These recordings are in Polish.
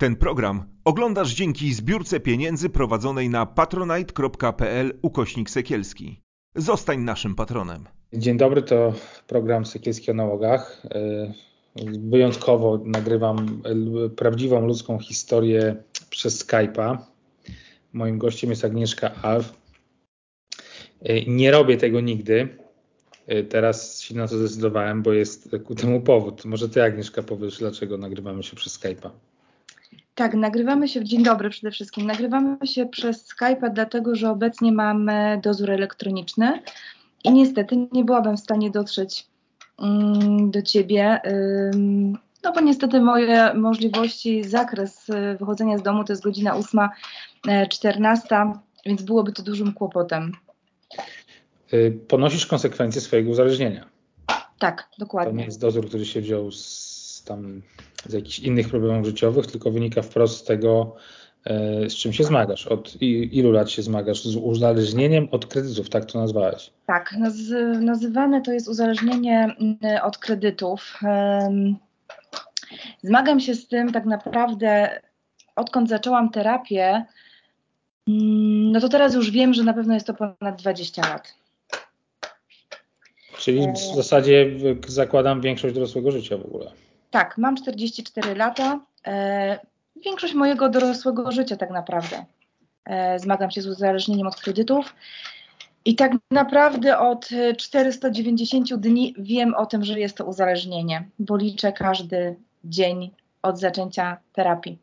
Ten program oglądasz dzięki zbiórce pieniędzy prowadzonej na patronite.pl ukośnik sekielski. Zostań naszym patronem. Dzień dobry, to program Sekielski o nałogach. Y, wyjątkowo nagrywam prawdziwą ludzką historię przez Skype'a. Moim gościem jest Agnieszka Alf. Y, nie robię tego nigdy. Y, teraz się na to zdecydowałem, bo jest ku temu powód. Może ty, Agnieszka, powiesz, dlaczego nagrywamy się przez Skype'a. Tak, nagrywamy się, dzień dobry przede wszystkim, nagrywamy się przez Skype'a, dlatego że obecnie mamy dozór elektroniczny i niestety nie byłabym w stanie dotrzeć um, do Ciebie, no bo niestety moje możliwości, zakres y, wychodzenia z domu to jest godzina 8.14, e, więc byłoby to dużym kłopotem. Y, ponosisz konsekwencje swojego uzależnienia. Tak, dokładnie. To nie jest dozór, który się wziął z, tam, z jakichś innych problemów życiowych, tylko wynika wprost z tego, e, z czym się zmagasz. Od ilu lat się zmagasz? Z uzależnieniem od kredytów, tak to nazwałeś? Tak, nazywane to jest uzależnienie mm, od kredytów. Zmagam się z tym tak naprawdę odkąd zaczęłam terapię, mm, no to teraz już wiem, że na pewno jest to ponad 20 lat. Czyli w zasadzie zakładam większość dorosłego życia w ogóle. Tak, mam 44 lata. E, większość mojego dorosłego życia tak naprawdę. E, zmagam się z uzależnieniem od kredytów. I tak naprawdę od 490 dni wiem o tym, że jest to uzależnienie, bo liczę każdy dzień od zaczęcia terapii.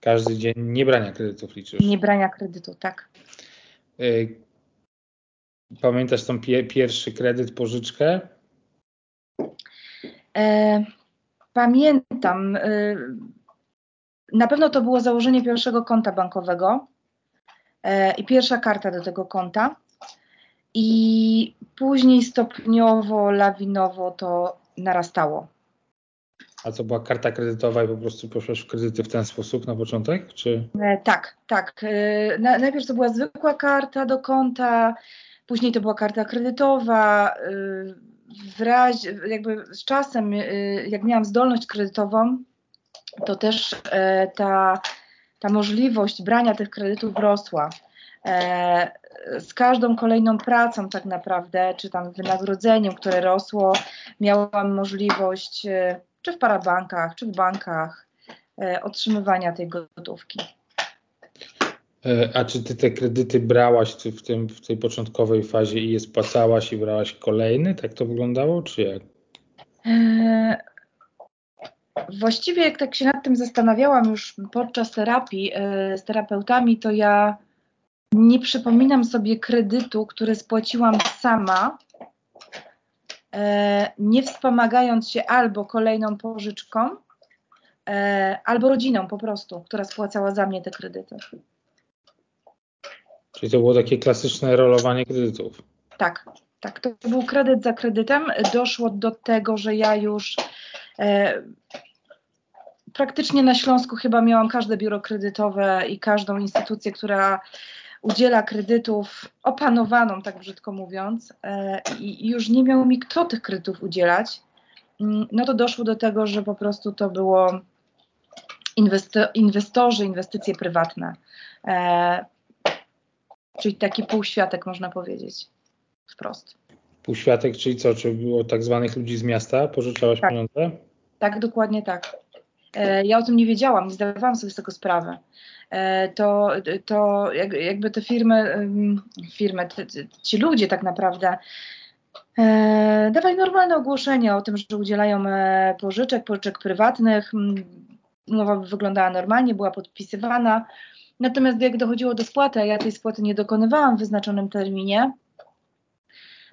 Każdy dzień niebrania kredytów liczysz? Niebrania kredytu, tak. E, Pamiętasz ten pie, pierwszy kredyt, pożyczkę? E, pamiętam. E, na pewno to było założenie pierwszego konta bankowego e, i pierwsza karta do tego konta. I później stopniowo, lawinowo to narastało. A co była karta kredytowa i po prostu poszłaś w kredyty w ten sposób na początek? Czy? E, tak, tak. E, na, najpierw to była zwykła karta do konta, Później to była karta kredytowa. W razie, jakby z czasem, y, jak miałam zdolność kredytową, to też e, ta, ta możliwość brania tych kredytów rosła. E, z każdą kolejną pracą, tak naprawdę, czy tam wynagrodzeniem, które rosło, miałam możliwość, e, czy w parabankach, czy w bankach, otrzymywania tej gotówki. E, a czy ty te kredyty brałaś w, tym, w tej początkowej fazie i je spłacałaś i brałaś kolejny? Tak to wyglądało, czy jak? E, właściwie jak tak się nad tym zastanawiałam już podczas terapii e, z terapeutami, to ja nie przypominam sobie kredytu, który spłaciłam sama, nie wspomagając się albo kolejną pożyczką, albo rodziną po prostu, która spłacała za mnie te kredyty. Czyli to było takie klasyczne rolowanie kredytów. Tak, tak. To był kredyt za kredytem. Doszło do tego, że ja już e, praktycznie na Śląsku chyba miałam każde biuro kredytowe i każdą instytucję, która udziela kredytów opanowaną, tak brzydko mówiąc, e, i już nie miał mi kto tych kredytów udzielać. Mm, no to doszło do tego, że po prostu to było inwestorzy, inwestycje prywatne. E, Czyli taki półświatek można powiedzieć wprost. Półświatek, czyli co? Czy było tak zwanych ludzi z miasta? Pożyczałaś tak. pieniądze? Tak, dokładnie tak. E, ja o tym nie wiedziałam, nie zdawałam sobie z tego sprawy. E, to, to jakby te firmy, firmy ci ludzie tak naprawdę e, dawali normalne ogłoszenia o tym, że udzielają pożyczek, pożyczek prywatnych. Umowa wyglądała normalnie, była podpisywana. Natomiast jak dochodziło do spłaty, a ja tej spłaty nie dokonywałam w wyznaczonym terminie,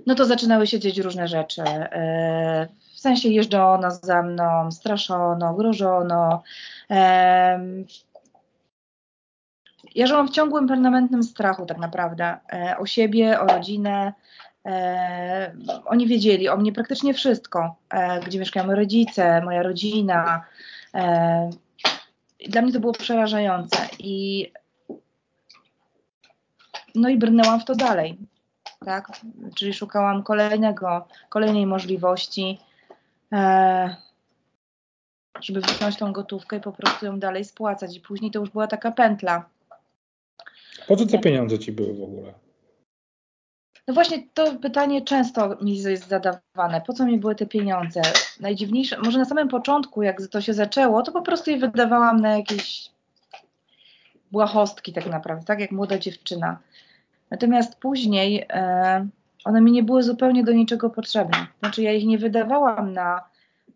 no to zaczynały się dziać różne rzeczy. E, w sensie jeżdżono za mną, straszono, grożono. Ja żyłam w ciągłym, permanentnym strachu tak naprawdę e, o siebie, o rodzinę. E, oni wiedzieli o mnie praktycznie wszystko, gdzie mieszkają rodzice, moja rodzina. Dla mnie to było przerażające i no i brnęłam w to dalej, tak? Czyli szukałam kolejnego, kolejnej możliwości. E, żeby wziąć tą gotówkę i po prostu ją dalej spłacać. I później to już była taka pętla. Po co te pieniądze ci były w ogóle? No właśnie to pytanie często mi jest zadawane. Po co mi były te pieniądze? Najdziwniejsze, może na samym początku, jak to się zaczęło, to po prostu je wydawałam na jakieś błahostki tak naprawdę, tak jak młoda dziewczyna. Natomiast później e, one mi nie były zupełnie do niczego potrzebne. Znaczy ja ich nie wydawałam na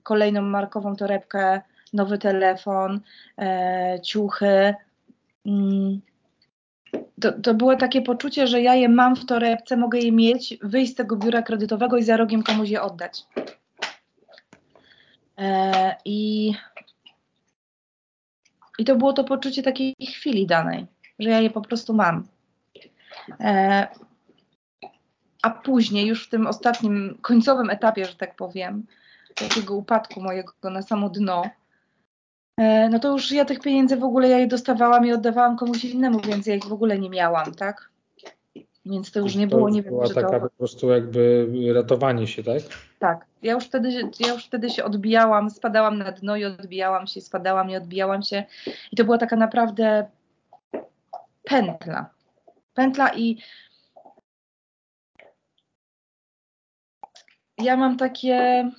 kolejną markową torebkę, nowy telefon, e, ciuchy. Mm. To, to było takie poczucie, że ja je mam w torebce, mogę je mieć, wyjść z tego biura kredytowego i za rogiem komuś je oddać. E, I, I to było to poczucie takiej chwili danej, że ja je po prostu mam. E, a później, już w tym ostatnim, końcowym etapie, że tak powiem, takiego upadku mojego na samo dno, e, no to już ja tych pieniędzy w ogóle ja je dostawałam i oddawałam komuś innemu, więc ja ich w ogóle nie miałam, tak? Więc to już nie było, nie była wiem, taka to... po prostu jakby ratowanie się, tak? Tak. Ja już, wtedy, ja już wtedy się odbijałam, spadałam na dno i odbijałam się, spadałam i odbijałam się. I to była taka naprawdę pętla. Pętla i ja mam takie.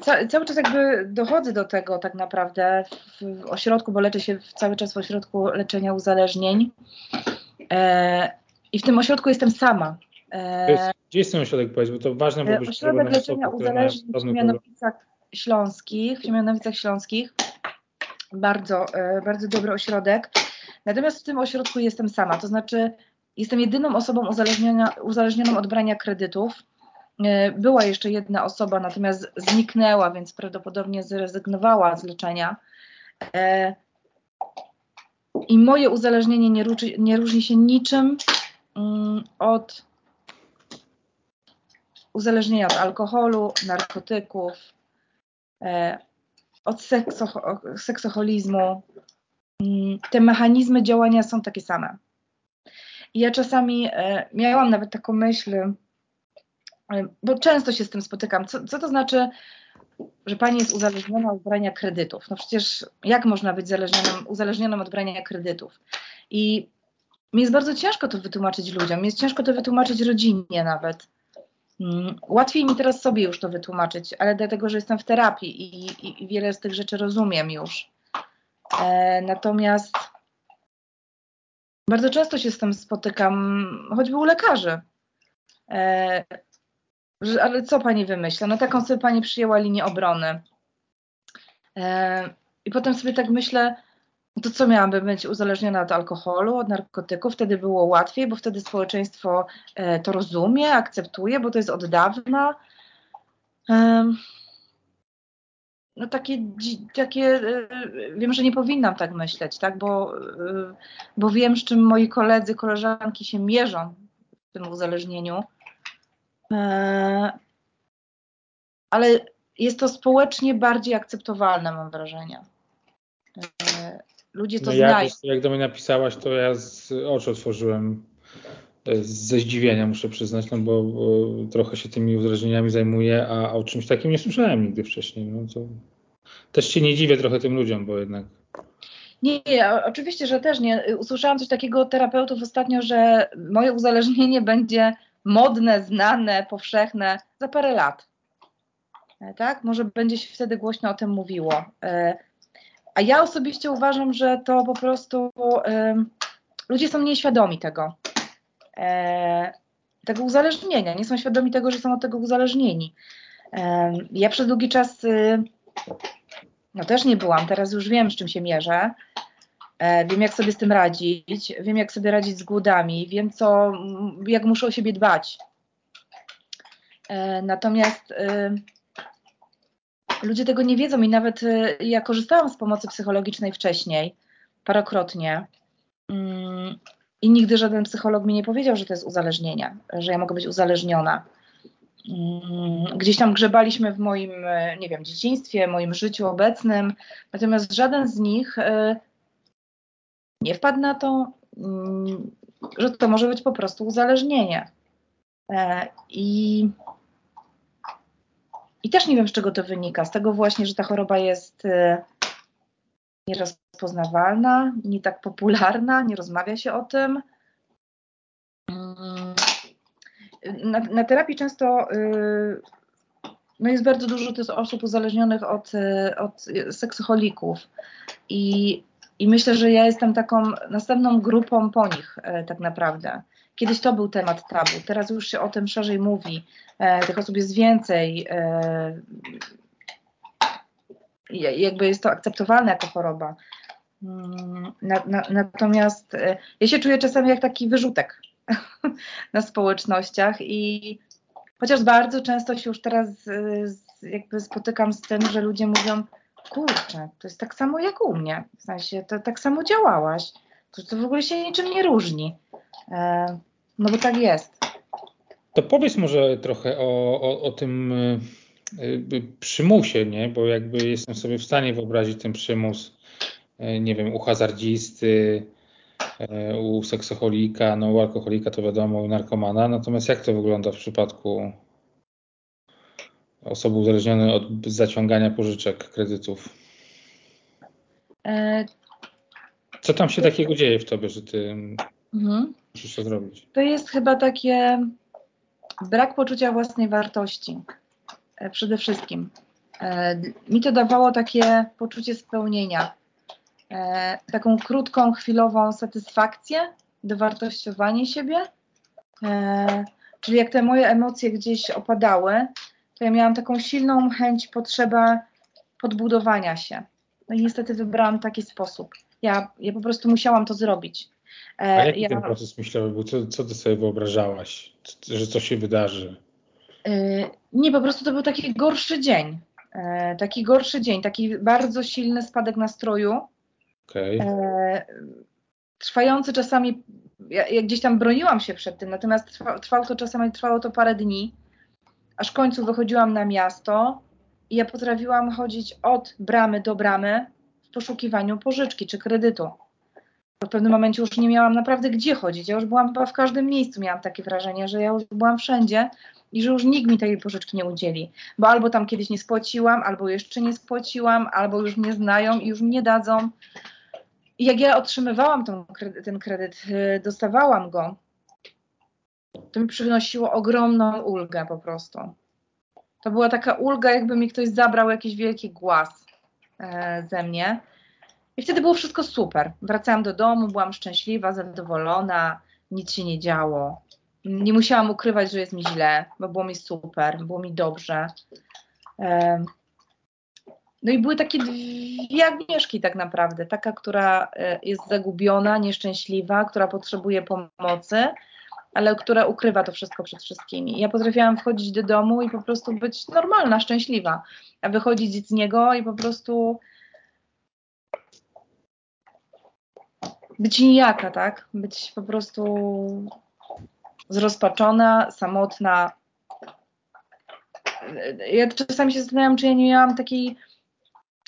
Ca cały czas jakby dochodzę do tego tak naprawdę w, w ośrodku, bo leczę się cały czas w ośrodku leczenia uzależnień. E, I w tym ośrodku jestem sama. E, jest, gdzie jest ten ośrodek, powiedz, bo to ważne, bo być Ośrodek leczenia uzależnień w Siemianowicach Śląskich, w Siemianowicach Śląskich. Bardzo, e, bardzo dobry ośrodek. Natomiast w tym ośrodku jestem sama, to znaczy jestem jedyną osobą uzależnioną od brania kredytów. E, była jeszcze jedna osoba, natomiast zniknęła, więc prawdopodobnie zrezygnowała z leczenia. I moje uzależnienie nie, różni, nie różni się niczym mm, od uzależnienia od alkoholu, narkotyków, e, od sekso, seksoholizmu. Mm, te mechanizmy działania są takie same. I ja czasami e, miałam nawet taką myśl, e, bo często się z tym spotykam, co, co to znaczy, że pani jest uzależniona od brania kredytów? No przecież jak można być uzależnioną od brania kredytów? I mi jest bardzo ciężko to wytłumaczyć ludziom, mi jest ciężko to wytłumaczyć rodzinie nawet. Mm, łatwiej mi teraz sobie już to wytłumaczyć, ale dlatego, że jestem w terapii i, i, i wiele z tych rzeczy rozumiem już. E, natomiast bardzo często się z tym spotykam, choćby u lekarzy. E, ale co pani wymyśla? No taką sobie pani przyjęła linię obrony. E, I potem sobie tak myślę, no to co miałabym być uzależniona od alkoholu, od narkotyków? Wtedy było łatwiej, bo wtedy społeczeństwo e, to rozumie, akceptuje, bo to jest od dawna. E, no takie, takie e, wiem, że nie powinnam tak myśleć, tak, bo, e, bo wiem, z czym moi koledzy, koleżanki się mierzą w tym uzależnieniu. E, ale jest to społecznie bardziej akceptowalne, mam wrażenie. Ludzie to no znają. Jak, do mnie napisałaś, to ja z oczu otworzyłem ze zdziwienia, muszę przyznać, no bo, bo trochę się tymi uzależnieniami zajmuję, a o czymś takim nie słyszałem nigdy wcześniej. No to też się nie dziwię trochę tym ludziom, bo jednak. Nie, nie, oczywiście, że też nie. Usłyszałam coś takiego od terapeutów ostatnio, że moje uzależnienie będzie modne, znane, powszechne za parę lat. E, tak? Może będzie się wtedy głośno o tym mówiło. E, a ja osobiście uważam, że to po prostu ludzie są nieświadomi tego. E, tego uzależnienia. Nie są świadomi tego, że są od tego uzależnieni. Ja przez długi czas y, no też nie byłam, teraz już wiem, z czym się mierzę. E, wiem, jak sobie z tym radzić, wiem, jak sobie radzić z głodami, wiem, co, jak muszę o siebie dbać. E, natomiast y, ludzie tego nie wiedzą i nawet y, ja korzystałam z pomocy psychologicznej wcześniej, parokrotnie. Mm, I nigdy żaden psycholog mi nie powiedział, że to jest uzależnienie, że ja mogę być uzależniona. Mm, gdzieś tam grzebaliśmy w moim, e, nie wiem, dzieciństwie, moim życiu obecnym, natomiast żaden z nich nie wpadł na to, mm, że to może być po prostu uzależnienie. E, I I też nie wiem, z czego to wynika. Z tego właśnie, że ta choroba jest e, nierozpoznawalna, nie tak popularna, nie rozmawia się o tym. Mm. Na, na terapii często y, no jest bardzo dużo osób uzależnionych od, y, od seksoholików i, i myślę, że ja jestem taką następną grupą po nich e, tak naprawdę. Kiedyś to był temat tabu, teraz już się o tym szerzej mówi. E, tych osób jest więcej. E, jakby jest to akceptowalne jako choroba. Mm, na, na, natomiast e, ja się czuję czasami jak taki wyrzutek na społecznościach i chociaż bardzo często się już teraz jakby spotykam z tym, że ludzie mówią, kurczę, to jest tak samo jak u mnie, w sensie to tak samo działałaś, to, to w ogóle się niczym nie różni. E, no bo tak jest. To powiedz może trochę o, o, o tym y, przymusie, nie? Bo jakby jestem sobie w stanie wyobrazić ten przymus, y, nie wiem, u hazardzisty, y, u seksoholika, no u alkoholika to wiadomo, u narkomana. Natomiast jak to wygląda w przypadku osoby uzależnionej od zaciągania pożyczek, kredytów? E... Co tam się takiego dzieje w tobie, że ty mhm. musisz to zrobić? To jest chyba takie brak poczucia własnej wartości. E, przede wszystkim. E, mi to dawało takie poczucie spełnienia, taką krótką, chwilową satysfakcję, dowartościowanie siebie. Czyli jak te moje emocje gdzieś opadały, to ja miałam taką silną chęć, potrzebę podbudowania się. No i niestety wybrałam taki sposób. Ja, ja po prostu musiałam to zrobić. A jaki ja, ten proces myślowy był? Co, co ty sobie wyobrażałaś, że co się wydarzy? Yy, nie, po prostu to był taki gorszy dzień. Yy, taki gorszy dzień, taki bardzo silny spadek nastroju. Okay. Yy, trwający czasami, ja, ja, gdzieś tam broniłam się przed tym, natomiast trwa, trwało to czasami, trwało to parę dni, aż w końcu wychodziłam na miasto i ja potrafiłam chodzić od bramy do bramy w poszukiwaniu pożyczki czy kredytu w pewnym momencie już nie miałam naprawdę gdzie chodzić. Ja już byłam chyba w każdym miejscu, miałam takie wrażenie, że ja już byłam wszędzie i że już nikt mi tej pożyczki nie udzieli. Bo albo tam kiedyś nie spłaciłam, albo jeszcze nie spłaciłam, albo już mnie znają i już mi nie dadzą. I jak ja otrzymywałam ten kredyt, ten kredyt dostawałam go, to mi przynosiło ogromną ulgę po prostu. To była taka ulga, jakby mi ktoś zabrał jakiś wielki głaz e, ze mnie. I wtedy było wszystko super. Wracałam do domu, byłam szczęśliwa, zadowolona, nic się nie działo. Nie musiałam ukrywać, że jest mi źle, bo było mi super, było mi dobrze. No i były takie dwie Agnieszki tak naprawdę. Taka, która e, jest zagubiona, nieszczęśliwa, która potrzebuje pomocy, ale która ukrywa to wszystko przed wszystkimi. Ja potrafiłam wchodzić do domu i po prostu być normalna, szczęśliwa, a wychodzić z niego i po prostu być nijaka, tak? Być po prostu zrozpaczona, samotna. Ja czasami się zastanawiam, czy ja nie miałam takiej,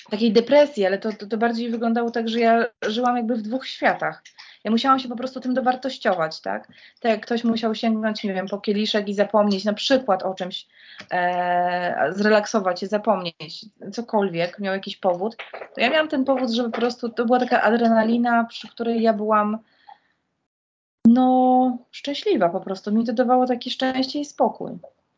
takiej depresji, ale to, to, to bardziej wyglądało tak, że ja żyłam jakby w dwóch światach. Ja musiałam się po prostu tym dowartościować, tak? Tak jak ktoś musiał sięgnąć, nie wiem, po kieliszek i zapomnieć na przykład o czymś, e, zrelaksować się, zapomnieć, cokolwiek, miał jakiś powód, to ja miałam ten powód, że po prostu to była taka adrenalina, przy której ja byłam no szczęśliwa po prostu. Mi to dawało takie szczęście i spokój.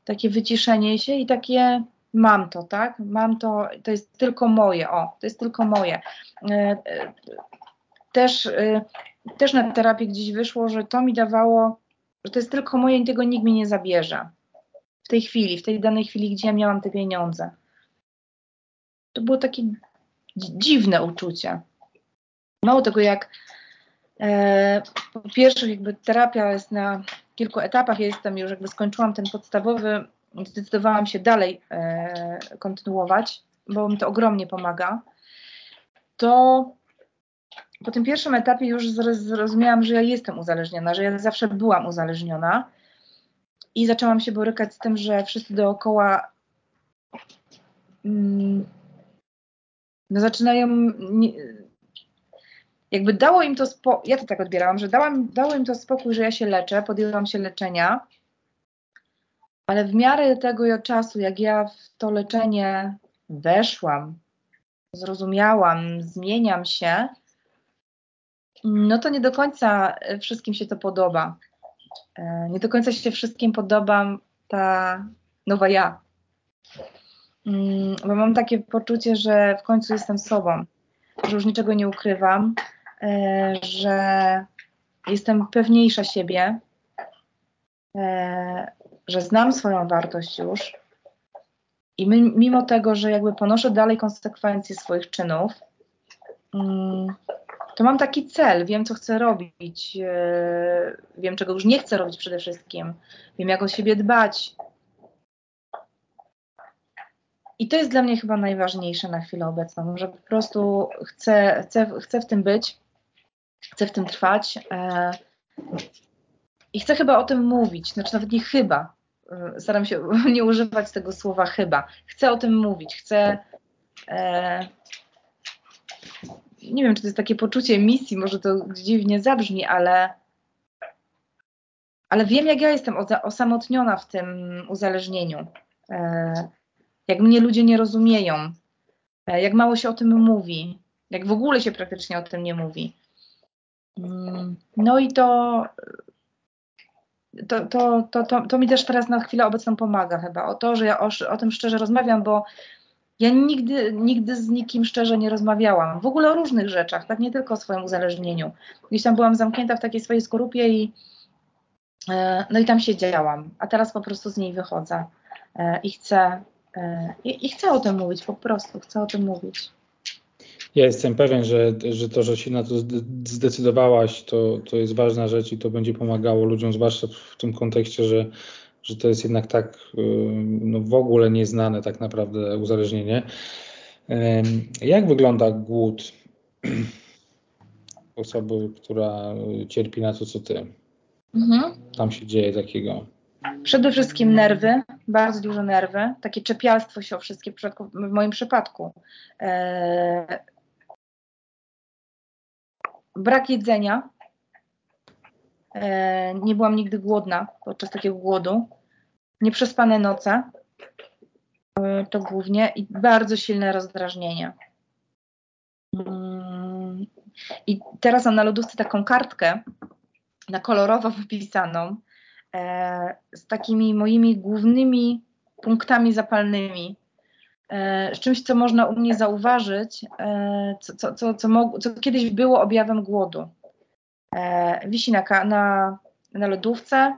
Takie wyciszenie się i takie mam to, tak? Mam to, to jest tylko moje, o, to jest tylko moje. Też y, też na terapii gdzieś wyszło, że to mi dawało, że to jest tylko moje i tego nikt mi nie zabierze. W tej chwili, w tej danej chwili, gdzie ja miałam te pieniądze. To było takie dziwne uczucie. Mało tego, jak e, po pierwsze, jakby terapia jest na kilku etapach, ja jestem już, jakby skończyłam ten podstawowy, zdecydowałam się dalej e, kontynuować, bo mi to ogromnie pomaga. To po tym pierwszym etapie już zrozumiałam, że ja jestem uzależniona, że ja zawsze byłam uzależniona. I zaczęłam się borykać z tym, że wszyscy dookoła mm, no zaczynają jakby dało im to spokój, ja to tak odbierałam, że dałam, dało im to spokój, że ja się leczę, podjęłam się leczenia. Ale w miarę tego czasu, jak ja w to leczenie weszłam, zrozumiałam, zmieniam się, no to nie do końca wszystkim się to podoba. E, nie do końca się wszystkim podoba ta nowa ja. Mm, bo mam takie poczucie, że w końcu jestem sobą, że już niczego nie ukrywam, e, że jestem pewniejsza siebie, e, że znam swoją wartość już i mimo tego, że jakby ponoszę dalej konsekwencje swoich czynów, mm, to mam taki cel, wiem co chcę robić, e, wiem czego już nie chcę robić przede wszystkim, wiem jak o siebie dbać. I to jest dla mnie chyba najważniejsze na chwilę obecną, że po prostu chcę, chcę, chcę w tym być, chcę w tym trwać e, i chcę chyba o tym mówić, znaczy nawet nie chyba, e, staram się nie używać tego słowa chyba, chcę o tym mówić, chcę nie wiem, czy to jest takie poczucie misji, może to dziwnie zabrzmi, ale, ale wiem, jak ja jestem osamotniona w tym uzależnieniu. E, jak mnie ludzie nie rozumieją, e, jak mało się o tym mówi, jak w ogóle się praktycznie o tym nie mówi. Mm, no i to, to, to, to, to, mi też teraz na chwilę obecną pomaga chyba. O to, że ja o, o tym szczerze rozmawiam, bo ja nigdy, nigdy z nikim szczerze nie rozmawiałam, w ogóle o różnych rzeczach, tak nie tylko o swoim uzależnieniu. Gdzieś tam byłam zamknięta w takiej swojej skorupie i e, no i tam siedziałam, a teraz po prostu z niej wychodzę e, i chcę, e, i, i chcę o tym mówić, po prostu chcę o tym mówić. Ja jestem pewien, że, że to, że się na to zdecydowałaś, to, to jest ważna rzecz i to będzie pomagało ludziom, zwłaszcza w tym kontekście, że że to jest jednak tak y, no, w ogóle nieznane tak naprawdę uzależnienie. Jak wygląda głód osoby, która cierpi na to, co ty? Mhm. Tam się dzieje takiego. Przede wszystkim nerwy, bardzo dużo nerwy, takie czepialstwo się o wszystkie w moim przypadku. Eee, brak jedzenia, nie byłam nigdy głodna podczas takiego głodu. Nieprzespane noce e, to głównie i bardzo silne rozdrażnienie. Mm, I teraz mam na lodówce taką kartkę, na kolorowo wypisaną, e, z takimi moimi głównymi punktami zapalnymi, z czymś, co można u mnie zauważyć, co, co, co, co, co kiedyś było objawem głodu. E, wisi na, na, na lodówce.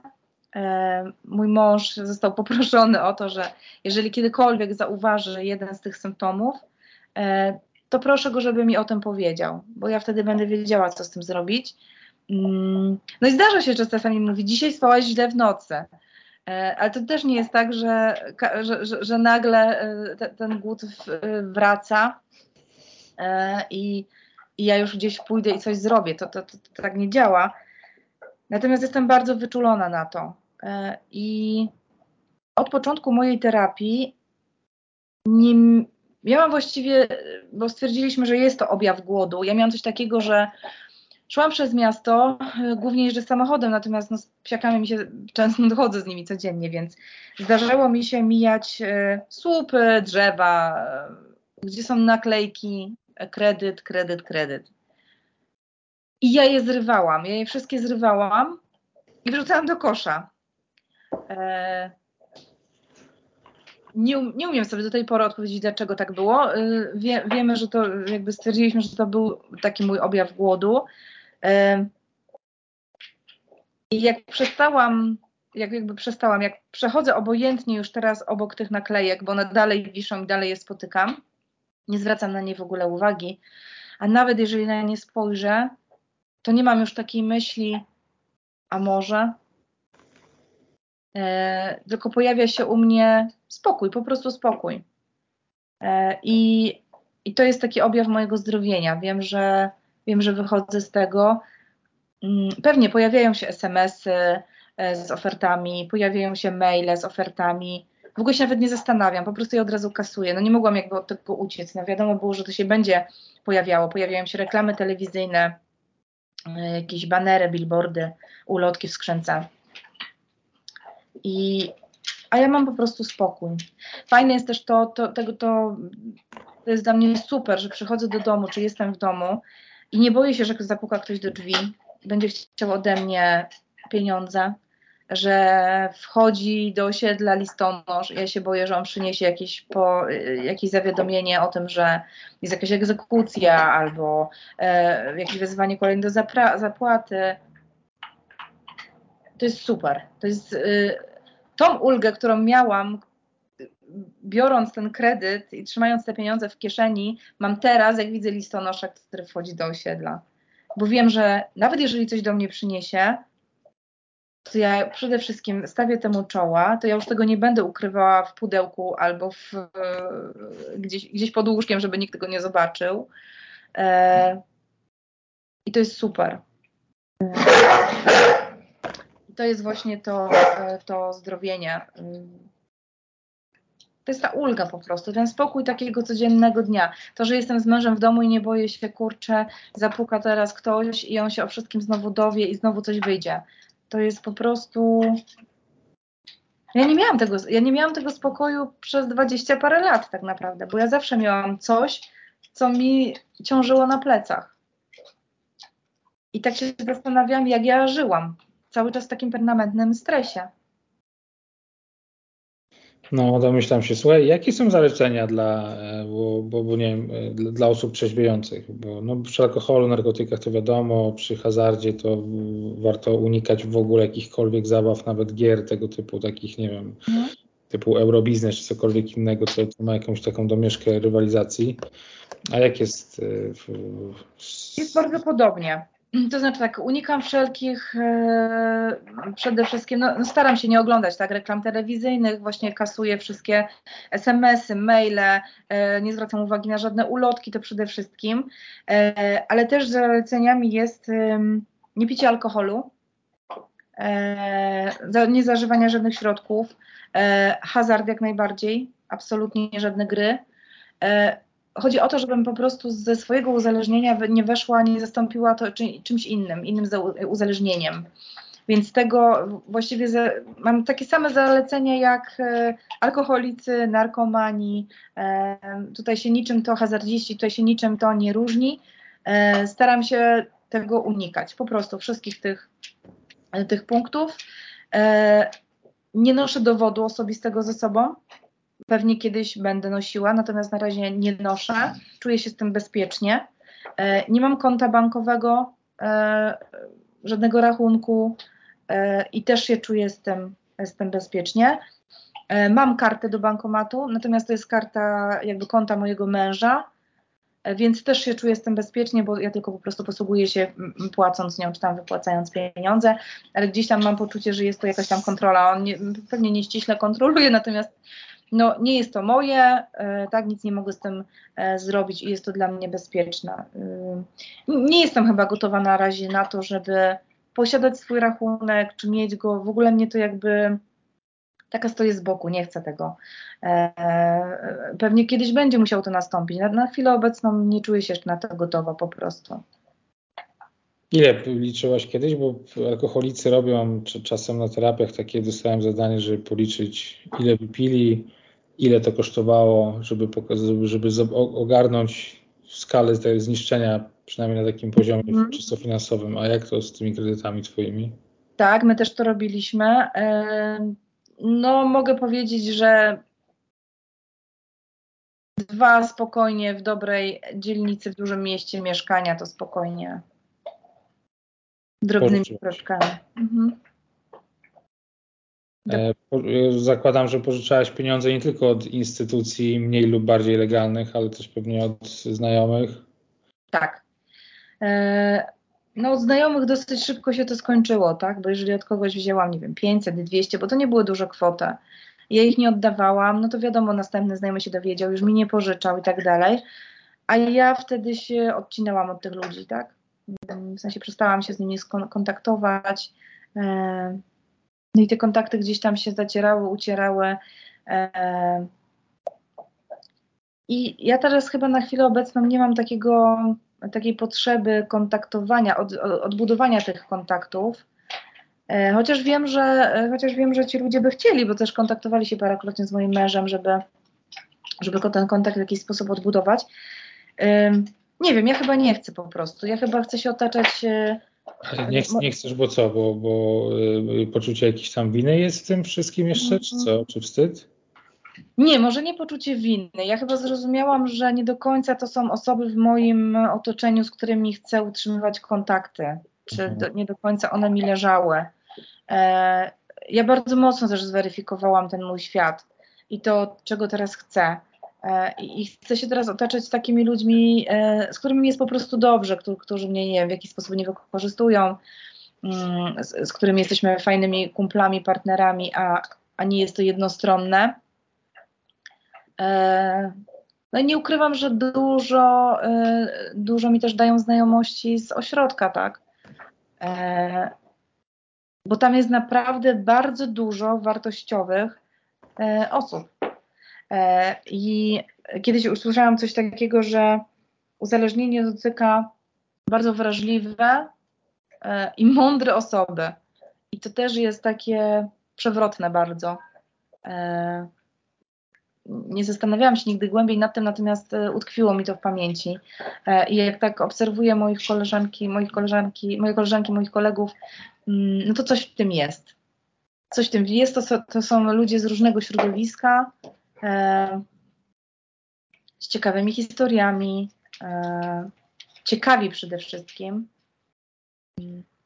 E, mój mąż został poproszony o to, że jeżeli kiedykolwiek zauważy jeden z tych symptomów, e, to proszę go, żeby mi o tym powiedział, bo ja wtedy będę wiedziała, co z tym zrobić. Mm, no i zdarza się, że czasami mówi, dzisiaj spałaś źle w nocy. Ale to też nie jest tak, że, że, że, że nagle ten głód wraca i, i ja już gdzieś pójdę i coś zrobię. To, to, to, to tak nie działa. Natomiast jestem bardzo wyczulona na to. E, I od początku mojej terapii nie miałam właściwie, bo stwierdziliśmy, że jest to objaw głodu. Ja miałam coś takiego, że szłam przez miasto, e, głównie jeżdżę samochodem, natomiast no, z psiakami mi się często dochodzę z nimi codziennie, więc zdarzało mi się mijać e, słupy, drzewa, gdzie są naklejki kredyt, kredyt, kredyt. I ja je zrywałam, ja je wszystkie zrywałam i wrzucałam do kosza. E, nie, um, nie umiem sobie do tej pory odpowiedzieć, dlaczego tak było. E, wie, wiemy, że to jakby stwierdziliśmy, że to był taki mój objaw głodu. E, I jak przestałam, jak jakby przestałam, jak przechodzę obojętnie już teraz obok tych naklejek, bo one dalej wiszą i dalej je spotykam, nie zwracam na nie w ogóle uwagi, a nawet jeżeli na nie spojrzę, to nie mam już takiej myśli, a może, e, tylko pojawia się u mnie spokój, po prostu spokój. E, i, I to jest taki objaw mojego zdrowienia. Wiem, że wiem, że wychodzę z tego. Mm, pewnie pojawiają się SMS-y e, z ofertami, pojawiają się maile z ofertami, w ogóle się nawet nie zastanawiam, po prostu je od razu kasuję. No nie mogłam jakby od tego uciec. No wiadomo było, że to się będzie pojawiało. Pojawiają się reklamy telewizyjne, e, jakieś banery, billboardy, ulotki w skrzynce. I, a ja mam po prostu spokój. Fajne jest też to, to, tego, to, to jest dla mnie super, że przychodzę do domu, czy jestem w domu i nie boję się, że zapuka ktoś do drzwi, będzie chciał ode mnie pieniądze, że wchodzi do osiedla listonosz. Ja się boję, że on przyniesie jakieś, po, jakieś zawiadomienie o tym, że jest jakaś egzekucja albo e, jakieś wezwanie kolejne do zapra- zapłaty. To jest super. To jest y, tą ulgę, którą miałam, biorąc ten kredyt i trzymając te pieniądze w kieszeni, mam teraz, jak widzę listonosza, który wchodzi do osiedla. Bo wiem, że nawet jeżeli coś do mnie przyniesie, to ja przede wszystkim stawię temu czoła, to ja już tego nie będę ukrywała w pudełku albo w, gdzieś, gdzieś pod łóżkiem, żeby nikt tego nie zobaczył. E, I to jest super. to jest właśnie to, to zdrowienie. To jest ta ulga po prostu, ten spokój takiego codziennego dnia. To, że jestem z mężem w domu i nie boję się, kurczę, zapuka teraz ktoś i on się o wszystkim znowu dowie i znowu coś wyjdzie to jest po prostu. Ja nie miałam tego, ja nie miałam tego spokoju przez dwadzieścia parę lat tak naprawdę, bo ja zawsze miałam coś, co mi ciążyło na plecach. I tak się zastanawiam, jak ja żyłam. Cały czas w takim permanentnym stresie. No, domyślam się. Słuchaj, jakie są zalecenia dla, e, bo, bo, bo nie wiem, e, dla, osób trzeźwiejących? Bo no, przy alkoholu, narkotykach to wiadomo, przy hazardzie to warto unikać w ogóle jakichkolwiek zabaw, nawet gier tego typu, takich, nie wiem, no. typu Eurobiznes czy cokolwiek innego, co, co ma jakąś taką domieszkę rywalizacji. A jak jest? E, w, w... Jest bardzo podobnie. To znaczy tak, unikam wszelkich, e, przede wszystkim, no, no, staram się nie oglądać tak reklam telewizyjnych, właśnie kasuję wszystkie SMS-y, maile, e, nie zwracam uwagi na żadne ulotki, to przede wszystkim, e, ale też zaleceniami jest nie picie alkoholu, nie zażywania żadnych środków, hazard jak najbardziej, absolutnie żadne gry chodzi o to, żebym po prostu ze swojego uzależnienia nie weszła, nie zastąpiła to czymś innym, innym uzależnieniem. Więc tego właściwie mam takie same zalecenia jak e, alkoholicy, narkomani. E, tutaj się niczym to hazardziści, tutaj się niczym to nie różni. E, staram się tego unikać, po prostu wszystkich tych, tych punktów. Nie noszę dowodu osobistego ze sobą, Pewnie kiedyś będę nosiła, natomiast na razie nie noszę. Czuję się z tym bezpiecznie. E, nie mam konta bankowego, e, żadnego rachunku e, i też się czuję z tym, z tym bezpiecznie. Mam kartę do bankomatu, natomiast to jest karta jakby konta mojego męża, więc też się czuję z tym bezpiecznie, bo ja tylko po prostu posługuję się płacąc nią, czy tam wypłacając pieniądze, ale gdzieś tam mam poczucie, że jest to jakaś tam kontrola. On nie, pewnie nieściśle kontroluje, natomiast no nie jest to moje, e, tak, nic nie mogę z tym e, zrobić i jest to dla mnie bezpieczne. E, nie jestem chyba gotowa na razie na to, żeby posiadać swój rachunek, czy mieć go, w ogóle mnie to jakby taka stoję z boku, nie chcę tego. Pewnie kiedyś będzie musiał to nastąpić. Na, na chwilę obecną nie czuję się jeszcze na to gotowa po prostu. Ile liczyłaś kiedyś? Bo alkoholicy robią czasem na terapiach takie, dostałem zadanie, żeby policzyć ile wypili, ile to kosztowało, żeby, żeby ogarnąć skalę tego zniszczenia, przynajmniej na takim poziomie mm. czysto finansowym. A jak to z tymi kredytami twoimi? Tak, my też to robiliśmy. No, mogę powiedzieć, że dwa spokojnie w dobrej dzielnicy, w dużym mieście mieszkania to spokojnie drobnymi kroczkami. Mhm. E, zakładam, że pożyczałaś pieniądze nie tylko od instytucji mniej lub bardziej legalnych, ale też pewnie od znajomych. Tak. E, no od znajomych dosyć szybko się to skończyło, tak? Bo jeżeli od kogoś wzięłam, nie wiem, 500, 200, bo to nie były duże kwoty, ja ich nie oddawałam, no to wiadomo, następny znajomy się dowiedział, już mi nie pożyczał i tak dalej, a ja wtedy się odcinałam od tych ludzi, tak? W sensie przestałam się z nimi kontaktować. E, no i te kontakty gdzieś tam się zacierały, ucierały. E, I ja teraz chyba na chwilę obecną nie mam takiego, takiej potrzeby kontaktowania, od, odbudowania tych kontaktów. E, chociaż wiem, że, e, chociaż wiem, że ci ludzie by chcieli, bo też kontaktowali się parokrotnie z moim mężem, żeby, żeby ten kontakt w jakiś sposób odbudować. Nie wiem, ja chyba nie chcę po prostu. Ja chyba chcę się otaczać. Ale nie, nie chcesz, bo co? Bo, bo poczucie jakiejś tam winy jest w tym wszystkim jeszcze, czy co? Czy wstyd? Nie, może nie poczucie winy. Ja chyba zrozumiałam, że nie do końca to są osoby w moim otoczeniu, z którymi chcę utrzymywać kontakty, czy mhm. do, nie do końca one mi leżały. E, ja bardzo mocno też zweryfikowałam ten mój świat i to, czego teraz chcę. E, I chcę się teraz otaczać takimi ludźmi, e, z którymi jest po prostu dobrze, którzy, mnie nie wiem, w jakiś sposób nie wykorzystują, mm, z, z którymi jesteśmy fajnymi kumplami, partnerami, a, a nie jest to jednostronne. E, no i nie ukrywam, że dużo, dużo mi też dają znajomości z ośrodka, tak? Bo tam jest naprawdę bardzo dużo wartościowych osób. I kiedyś usłyszałam coś takiego, że uzależnienie dotyka bardzo wrażliwe i mądre osoby. I to też jest takie przewrotne bardzo nie zastanawiałam się nigdy głębiej nad tym, natomiast e, utkwiło mi to w pamięci. E, I jak tak obserwuję moich koleżanki, moich koleżanki, moje koleżanki, moich kolegów, mm, no to coś w tym jest. Coś w tym jest. To, to są ludzie z różnego środowiska, e, z ciekawymi historiami, ciekawi przede wszystkim.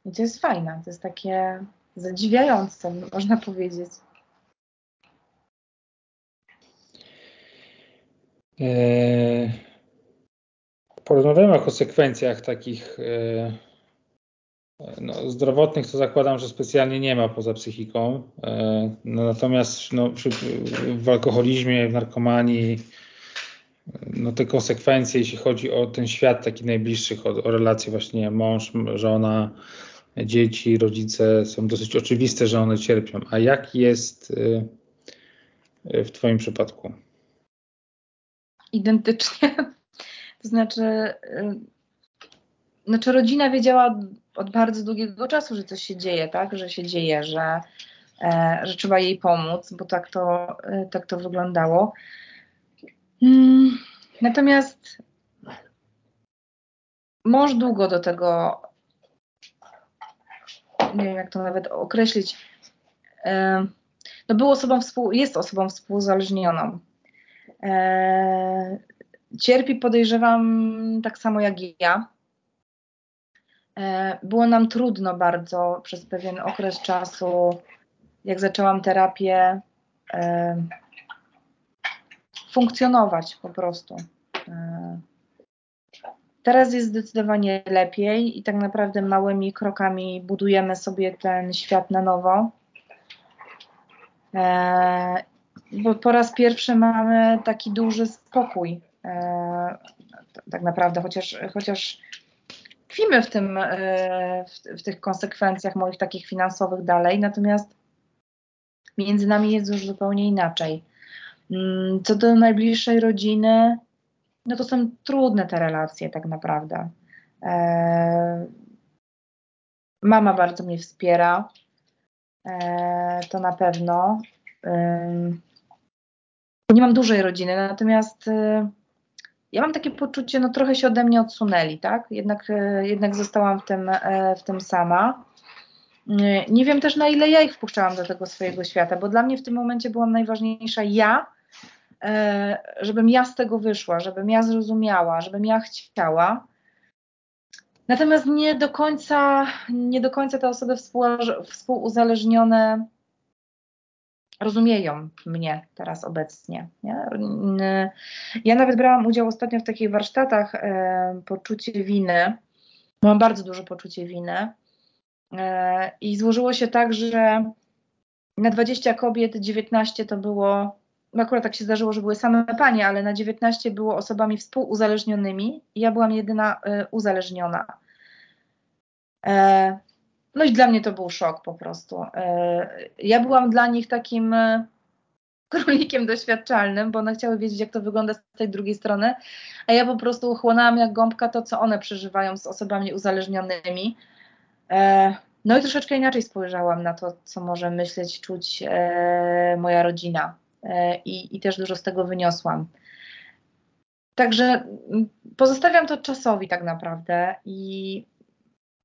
I to jest fajne, to jest takie zadziwiające, można powiedzieć. E, porozmawiamy o konsekwencjach takich e, no, zdrowotnych, to zakładam, że specjalnie nie ma poza psychiką. E, no, natomiast no, przy, w alkoholizmie, w narkomanii, no, te konsekwencje, jeśli chodzi o ten świat taki najbliższych, o, o relacje właśnie mąż, żona, dzieci, rodzice, są dosyć oczywiste, że one cierpią. A jak jest w Twoim przypadku? identycznie. To znaczy, znaczy rodzina wiedziała od bardzo długiego czasu, że coś się dzieje, tak? Że się dzieje, że, e, że trzeba jej pomóc, bo tak to, e, tak to wyglądało. Mm, natomiast mąż długo do tego, nie wiem jak to nawet określić, e, no był osobą współ, jest osobą współzależnioną. E, cierpi, podejrzewam, tak samo jak ja. E, było nam trudno bardzo przez pewien okres czasu, jak zaczęłam terapię, e, funkcjonować po prostu. Teraz jest zdecydowanie lepiej i tak naprawdę małymi krokami budujemy sobie ten świat na nowo bo po raz pierwszy mamy taki duży spokój. E, tak naprawdę, chociaż, chociaż tkwimy w, tym, e, w, w tych konsekwencjach moich takich finansowych dalej, natomiast między nami jest już zupełnie inaczej. Mm, co do najbliższej rodziny, no to są trudne te relacje tak naprawdę. E, mama bardzo mnie wspiera, to na pewno nie mam dużej rodziny, natomiast y, ja mam takie poczucie, no trochę się ode mnie odsunęli, tak? Jednak, y, jednak zostałam w tym, e, w tym sama. Y, nie wiem też, na ile ja ich wpuszczałam do tego swojego świata, bo dla mnie w tym momencie byłam najważniejsza ja, e, żebym ja z tego wyszła, żebym ja zrozumiała, żebym ja chciała. Natomiast nie do końca, nie do końca te osoby współuzależnione rozumieją mnie teraz obecnie. Nie? Ja nawet brałam udział ostatnio w takich warsztatach e, poczucie winy. Mam bardzo dużo poczucie winy. E, I złożyło się tak, że na 20 kobiet 19 to było, akurat tak się zdarzyło, że były same panie, ale na 19 było osobami współuzależnionymi ja byłam jedyna e, uzależniona. No i dla mnie to był szok po prostu. E, ja byłam dla nich takim e, królikiem doświadczalnym, bo one chciały wiedzieć, jak to wygląda z tej drugiej strony, a ja po prostu chłonęłam jak gąbka to, co one przeżywają z osobami uzależnionymi. E, No i troszeczkę inaczej spojrzałam na to, co może myśleć, czuć moja rodzina. I, I też dużo z tego wyniosłam. Także mm, pozostawiam to czasowi tak naprawdę i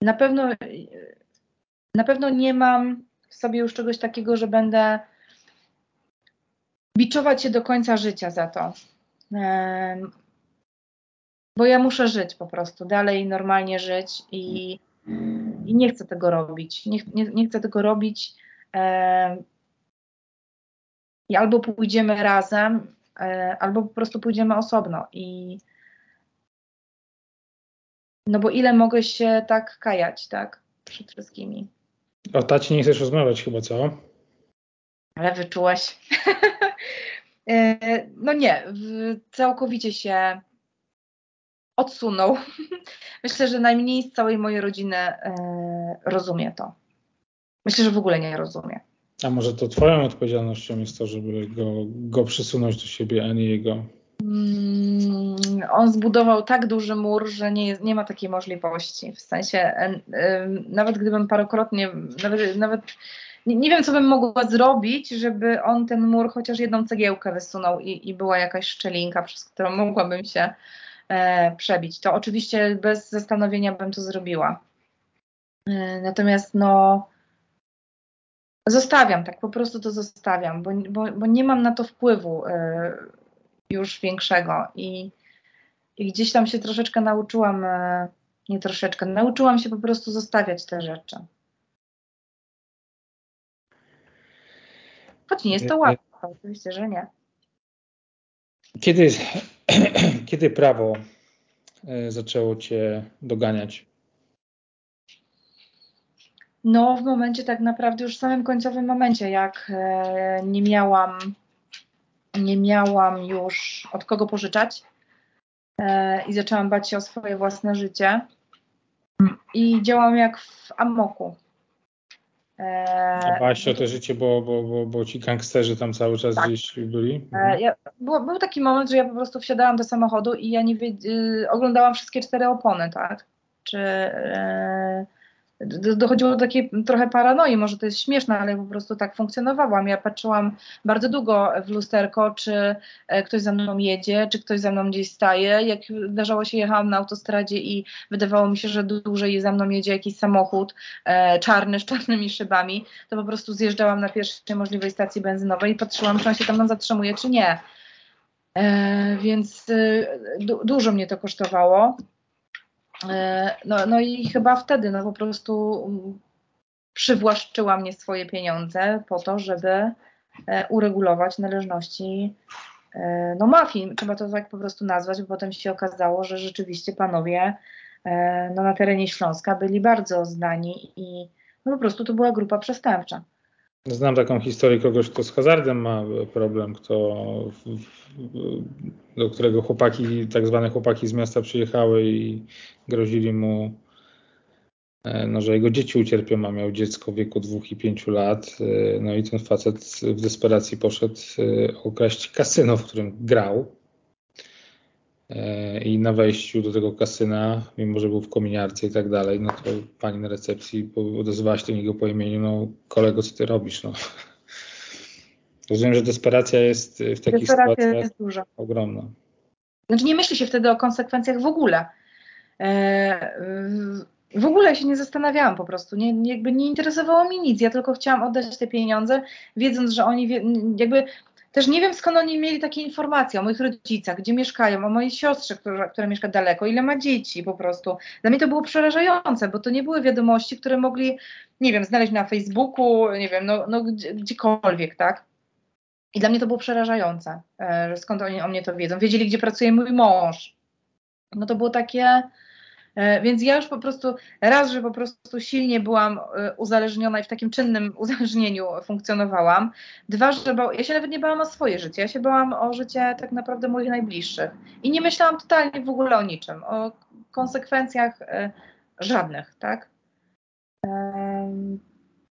na pewno, na pewno nie mam w sobie już czegoś takiego, że będę biczować się do końca życia za to. Bo ja muszę żyć po prostu, dalej normalnie żyć i, i nie chcę tego robić. Nie, nie, nie chcę tego robić. I albo pójdziemy razem, e, albo po prostu pójdziemy osobno. I no bo ile mogę się tak kajać, tak? Przed wszystkimi. O taci nie chcesz rozmawiać chyba, co? Ale wyczułeś. E, no nie, całkowicie się odsunął. Myślę, że najmniej z całej mojej rodziny e, rozumie to. Myślę, że w ogóle nie rozumie. A może to twoją odpowiedzialnością jest to, żeby go, go przysunąć do siebie, a nie jego? Mm, on zbudował tak duży mur, że nie, nie ma takiej możliwości. W sensie, nawet gdybym parokrotnie, nawet, nawet nie, nie, wiem, co bym mogła zrobić, żeby on ten mur chociaż jedną cegiełkę wysunął i, i była jakaś szczelinka, przez którą mogłabym się e, przebić. To oczywiście bez zastanowienia bym to zrobiła. E, natomiast no Zostawiam, tak po prostu to zostawiam, bo, bo, bo nie mam na to wpływu y, już większego i, i, gdzieś tam się troszeczkę nauczyłam, y, nie troszeczkę, nauczyłam się po prostu zostawiać te rzeczy. Choć nie jest to łatwe, oczywiście, że nie. Kiedy, kiedy prawo zaczęło Cię doganiać? No, w momencie tak naprawdę, już w samym końcowym momencie, jak e, nie miałam, nie miałam już od kogo pożyczać e, i zaczęłam bać się o swoje własne życie i działałam jak w amoku. E, Bałaś się o to życie, bo, bo, bo, bo ci gangsterzy tam cały czas tak. gdzieś byli? Mhm. Ja, był, był taki moment, że ja po prostu wsiadałam do samochodu i ja nie y, oglądałam wszystkie cztery opony, tak? Czy, y, dochodziło do takiej trochę paranoi, może to jest śmieszne, ale po prostu tak funkcjonowałam. Ja patrzyłam bardzo długo w lusterko, czy e, ktoś za mną jedzie, czy ktoś za mną gdzieś staje. Jak zdarzało się, jechałam na autostradzie i wydawało mi się, że dłużej za mną jedzie jakiś samochód e, czarny z czarnymi szybami, to po prostu zjeżdżałam na pierwszej możliwej stacji benzynowej i patrzyłam, czy on się tam zatrzymuje, czy nie. E, więc e, du dużo mnie to kosztowało. E, no, no i chyba wtedy no po prostu przywłaszczyła mnie swoje pieniądze po to, żeby e, uregulować należności e, no mafii, trzeba to tak po prostu nazwać, bo potem się okazało, że rzeczywiście panowie no, na terenie Śląska byli bardzo znani i no, po prostu to była grupa przestępcza. Znam taką historię kogoś, kto z hazardem ma problem, kto, do którego chłopaki, tak zwane chłopaki z miasta przyjechały i grozili mu, e, no, że jego dzieci ucierpią, a miał dziecko w wieku dwóch i pięciu lat. E, no i ten facet w desperacji poszedł e, okraść kasyno, w którym grał. I na wejściu do tego kasyna, mimo że był w kominiarce i tak dalej, no to pani na recepcji odezwała się do niego po imieniu, no kolego, co ty robisz? No. Rozumiem, że desperacja jest w takich desperacja sytuacjach jest duża. ogromna. Znaczy nie myśli się wtedy o konsekwencjach w ogóle. E, w ogóle się nie zastanawiałam po prostu, nie, jakby nie interesowało mi nic, ja tylko chciałam oddać te pieniądze, wiedząc, że oni jakby też nie wiem skąd oni mieli takie informacje o moich rodzicach, gdzie mieszkają, o mojej siostrze, która, która mieszka daleko, ile ma dzieci po prostu. Dla mnie to było przerażające, bo to nie były wiadomości, które mogli, nie wiem, znaleźć na Facebooku, nie wiem, no, no gdziekolwiek, tak? I dla mnie to było przerażające, e, że skąd oni o mnie to wiedzą. Wiedzieli, gdzie pracuje mój mąż. No to było takie, więc ja już po prostu raz, że po prostu silnie byłam e, uzależniona i w takim czynnym uzależnieniu funkcjonowałam. Dwa, że ba- ja się nawet nie bałam o swoje życie, ja się bałam o życie tak naprawdę moich najbliższych. I nie myślałam totalnie w ogóle o niczym, o konsekwencjach e, żadnych, tak?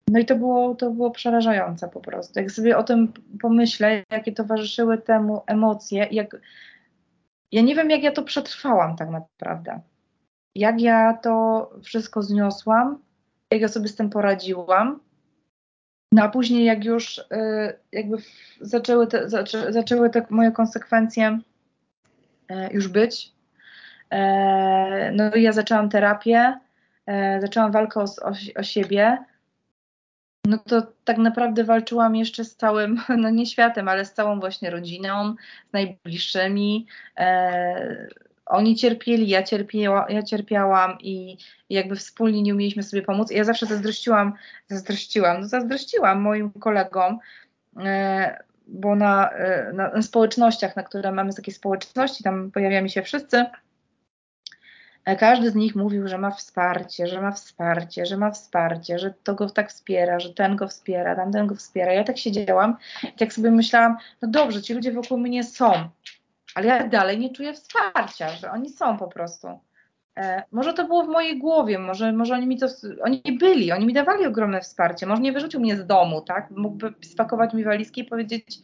No i to było, to było przerażające po prostu. Jak sobie o tym pomyślę, jakie towarzyszyły temu emocje, jak ja nie wiem, jak ja to przetrwałam tak naprawdę jak ja to wszystko zniosłam, jak ja sobie z tym poradziłam. No a później jak już y, jakby zaczęły te, zaczę, zaczęły te moje konsekwencje y, już być, e, no i ja zaczęłam terapię, e, zaczęłam walkę o, o, o siebie, no to tak naprawdę walczyłam jeszcze z całym, no nie światem, ale z całą właśnie rodziną, z najbliższymi. Oni cierpieli, ja, ja cierpiałam i, jakby wspólnie nie umieliśmy sobie pomóc. I ja zawsze zazdrościłam, zazdrościłam, no zazdrościłam moim kolegom, e, bo na, e, na, na społecznościach, na które mamy takie społeczności, tam pojawiamy się wszyscy, E, każdy z nich mówił, że ma wsparcie, że ma wsparcie, że ma wsparcie, że to go tak wspiera, że ten go wspiera, tamten go wspiera. Ja tak siedziałam i tak sobie myślałam, no dobrze, ci ludzie wokół mnie są, ale ja dalej nie czuję wsparcia, że oni są po prostu. E, może to było w mojej głowie, może, może oni mi to, oni byli, oni mi dawali ogromne wsparcie, może nie wyrzucił mnie z domu, tak, mógłby spakować mi walizki i powiedzieć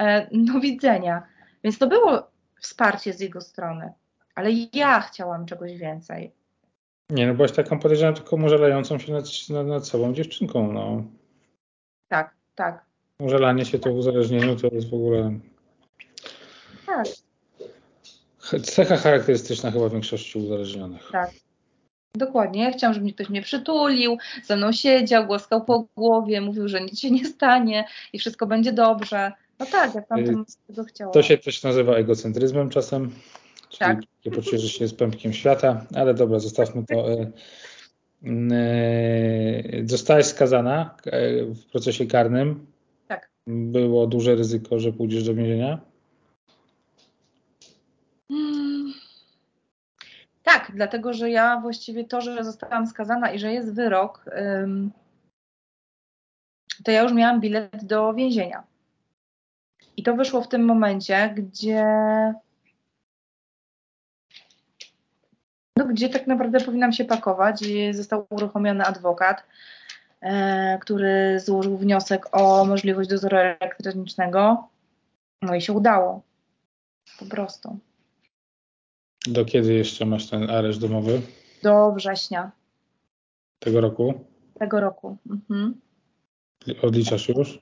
e, no widzenia, więc to było wsparcie z jego strony ale ja chciałam czegoś więcej. Nie, no byłaś taką podejrzaną, tylko żalającą się nad, nad, nad sobą dziewczynką, no. Tak, tak. Żalanie się to uzależnieniu to jest w ogóle... Tak. Cecha charakterystyczna chyba większości uzależnionych. Tak. Dokładnie. Ja chciałam, żeby ktoś mnie przytulił, ze mną siedział, głaskał po głowie, mówił, że nic się nie stanie i wszystko będzie dobrze. No tak, ja tam y, tego chciałam. To się też nazywa egocentryzmem czasem. Czyli tak. takie poczucie, że się jest pępkiem świata, ale dobra, zostawmy to. E, e, zostałeś skazana w procesie karnym. Tak. Było duże ryzyko, że pójdziesz do więzienia? Tak, dlatego że ja właściwie to, że zostałam skazana i że jest wyrok, to ja już miałam bilet do więzienia. I to wyszło w tym momencie, gdzie no, gdzie tak naprawdę powinnam się pakować. Został uruchomiony adwokat, e, który złożył wniosek o możliwość dozoru elektronicznego. No i się udało. Po prostu. Do kiedy jeszcze masz ten areszt domowy? Do września. Tego roku? Tego roku. Mhm. Odliczasz już?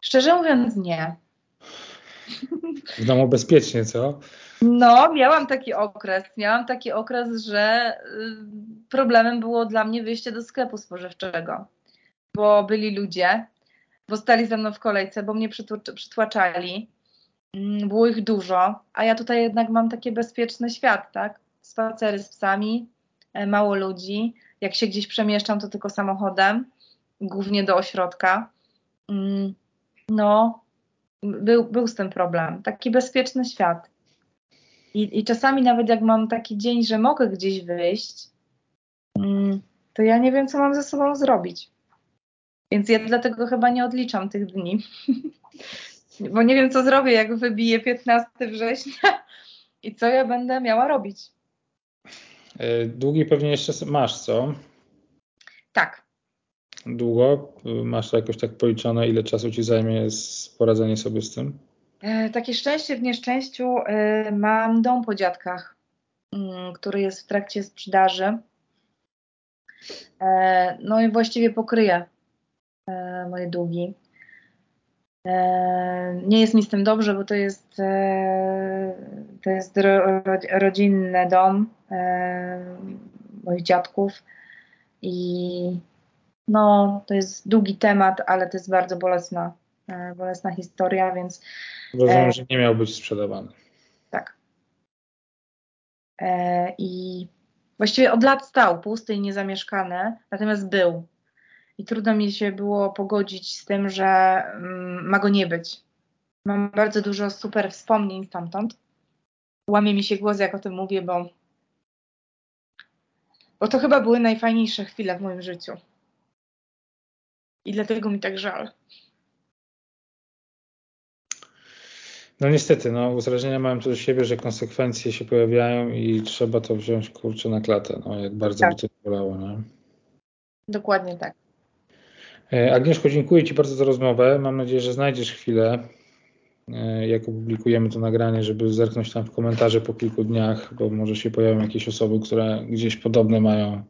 Szczerze mówiąc, nie. W domu bezpiecznie, co? No, miałam taki okres. Miałam taki okres, że y, problemem było dla mnie wyjście do sklepu spożywczego, bo byli ludzie, bo stali ze mną w kolejce, bo mnie przytłaczali. Mm, było ich dużo, a ja tutaj jednak mam taki bezpieczny świat, tak? Spacery z psami, e, mało ludzi. Jak się gdzieś przemieszczam, to tylko samochodem, głównie do ośrodka. Mm, no, był, był z tym problem. Taki bezpieczny świat. I, I czasami nawet jak mam taki dzień, że mogę gdzieś wyjść, mm, to ja nie wiem, co mam ze sobą zrobić. Więc ja dlatego chyba nie odliczam tych dni. Bo nie wiem, co zrobię, jak wybiję 15 września i co ja będę miała robić. E, długi pewnie jeszcze masz, co? Tak. Długo? Masz to jakoś tak policzone, ile czasu ci zajmie poradzenie sobie z tym? E, takie szczęście w nieszczęściu. E, mam dom po dziadkach, mm, który jest w trakcie sprzedaży. No i właściwie pokryje moje długi. Nie jest mi z tym dobrze, bo to jest, to jest rodzinny dom moich dziadków i no, to jest długi temat, ale to jest bardzo bolesna, bolesna historia, więc Rozumiem, e, że nie miał być sprzedawany. Tak. E, I właściwie od lat stał pusty i niezamieszkany, natomiast był. I trudno mi się było pogodzić z tym, że mm, ma go nie być. Mam bardzo dużo super wspomnień stamtąd. Łamie mi się głos, jak o tym mówię, bo, bo to chyba były najfajniejsze chwile w moim życiu. I dlatego mi tak żal. No niestety, no, uzależnienia mają to do siebie, że konsekwencje się pojawiają i trzeba to wziąć kurczę na klatę, no, jak bardzo tak. by to bolało. No. Dokładnie tak. E, Agnieszko, dziękuję Ci bardzo za rozmowę. Mam nadzieję, że znajdziesz chwilę, e, jak opublikujemy to nagranie, żeby zerknąć tam w komentarze po kilku dniach, bo może się pojawią jakieś osoby, które gdzieś podobne mają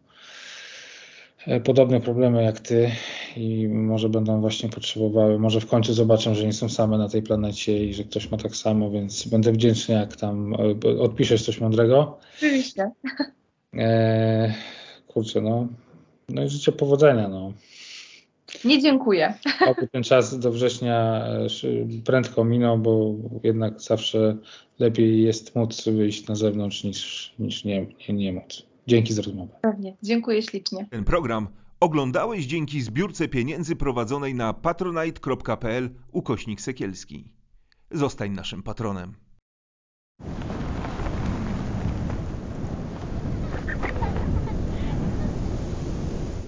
e, podobne problemy jak ty i może będą właśnie potrzebowały, może w końcu zobaczą, że nie są same na tej planecie i że ktoś ma tak samo, więc będę wdzięczny, jak tam odpiszesz coś mądrego. Oczywiście. E, kurczę, no. No i życzę powodzenia, no. Nie dziękuję. Oby ten czas do września e, prędko minął, bo jednak zawsze lepiej jest móc wyjść na zewnątrz niż, niż nie, nie, nie móc. Dzięki za rozmowę. Pewnie. Dziękuję ślicznie. Ten program oglądałeś dzięki zbiórce pieniędzy prowadzonej na patronite.pl ukośnik sekielski. Zostań naszym patronem.